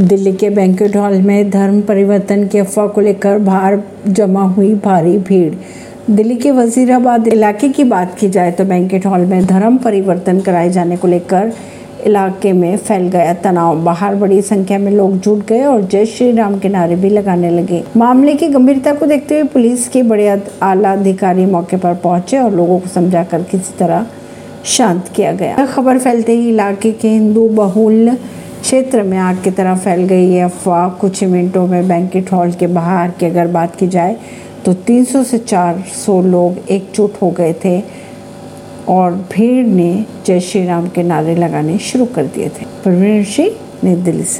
दिल्ली के banquet hall में धर्म परिवर्तन की अफवाह को लेकर बाहर जमा हुई भारी भीड़। दिल्ली के वजीराबाद इलाके की बात की जाए तो बैंक्वेट हॉल में धर्म परिवर्तन कराए जाने को लेकर इलाके में फैल गया तनाव। बाहर बड़ी संख्या में लोग जुट गए और जय श्री राम के नारे भी लगाने लगे। मामले की गंभीरता को देखते हुए पुलिस के बड़े आला अधिकारी मौके पर पहुँचे और लोगों को समझाकर किसी तरह शांत किया गया। खबर फैलते ही इलाके के हिंदू बहुल क्षेत्र में आग की तरह फैल गई है अफवाह कुछ ही मिनटों में बैंकेट हॉल के बाहर की अगर बात की जाए तो 300 से 400 लोग एकजुट हो गए थे और भीड़ ने जय श्री राम के नारे लगाने शुरू कर दिए थे। परवीन सिंह, नई दिल्ली से।